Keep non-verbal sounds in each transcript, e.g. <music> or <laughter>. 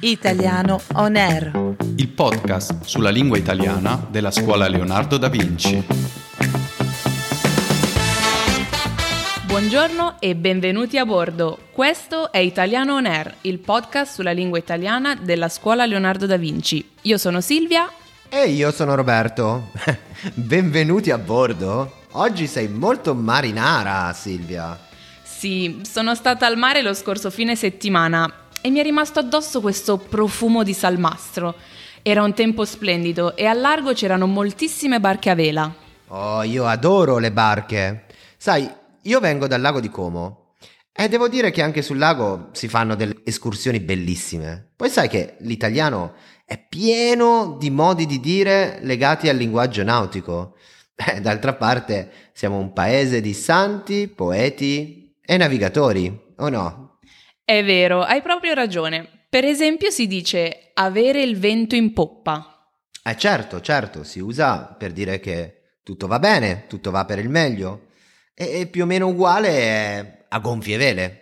Italiano On Air. il podcast sulla lingua italiana della scuola Leonardo da Vinci. Buongiorno e benvenuti a bordo. Questo è Italiano On Air, il podcast sulla lingua italiana della scuola Leonardo da Vinci. Io sono Silvia. E io sono Roberto. <laughs> Benvenuti a bordo. Oggi sei molto marinara, Silvia. Sì, sono stata al mare lo scorso fine settimana e mi è rimasto addosso questo profumo di salmastro. Era un tempo splendido e al largo c'erano moltissime barche a vela. Oh, io adoro le barche. Sai, io vengo dal lago di Como e devo dire che anche sul lago si fanno delle escursioni bellissime. Poi sai che l'italiano è pieno di modi di dire legati al linguaggio nautico. <laughs> Eh, d'altra parte siamo un paese di santi, poeti e navigatori, o no? È vero, hai proprio ragione. Per esempio si dice avere il vento in poppa. Eh certo, certo, si usa per dire che tutto va bene, tutto va per il meglio. E, e più o meno uguale è a gonfie vele.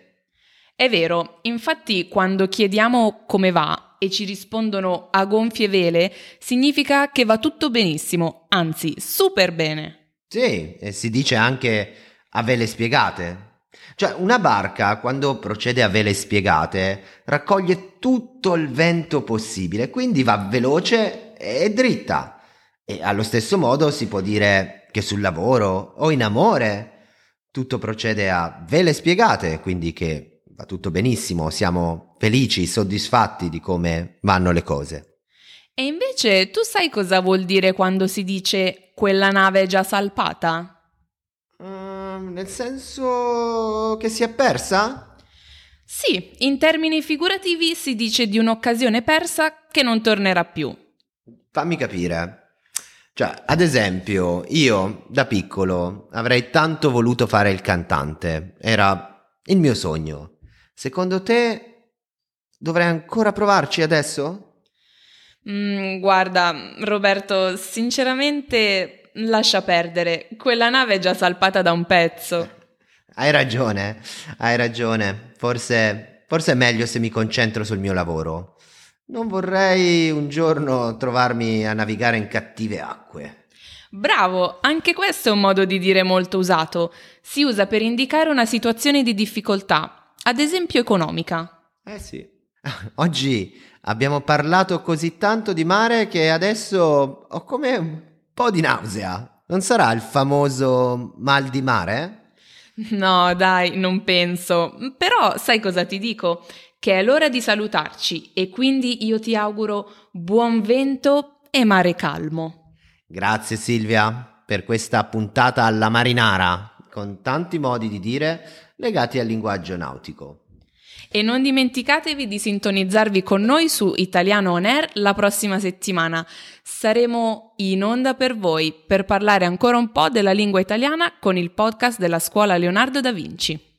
È vero, infatti quando chiediamo come va e ci rispondono a gonfie vele, significa che va tutto benissimo, anzi super bene. Sì, e si dice anche a vele spiegate. Cioè, una barca, quando procede a vele spiegate, raccoglie tutto il vento possibile, quindi va veloce e dritta. E allo stesso modo si può dire che sul lavoro o in amore tutto procede a vele spiegate, quindi che va tutto benissimo, siamo felici, soddisfatti di come vanno le cose. E invece tu sai cosa vuol dire quando si dice quella nave è già salpata? Nel senso che si è persa? Sì, in termini figurativi si dice di un'occasione persa che non tornerà più. Fammi capire. Cioè, ad esempio, io da piccolo avrei tanto voluto fare il cantante, era il mio sogno. Secondo te dovrei ancora provarci adesso? Mm, guarda, Roberto, sinceramente lascia perdere. Quella nave è già salpata da un pezzo. <laughs> Hai ragione, hai ragione. Forse, forse è meglio se mi concentro sul mio lavoro. Non vorrei un giorno trovarmi a navigare in cattive acque. Bravo, anche questo è un modo di dire molto usato. Si usa per indicare una situazione di difficoltà, ad esempio economica. Eh sì. <laughs> Oggi abbiamo parlato così tanto di mare che adesso ho come po' di nausea. Non sarà il famoso mal di mare? No, dai, non penso. Però sai cosa ti dico? Che è l'ora di salutarci e quindi io ti auguro buon vento e mare calmo. Grazie Silvia per questa puntata alla marinara, con tanti modi di dire legati al linguaggio nautico. E non dimenticatevi di sintonizzarvi con noi su Italiano On Air la prossima settimana. Saremo in onda per voi per parlare ancora un po' della lingua italiana con il podcast della scuola Leonardo da Vinci.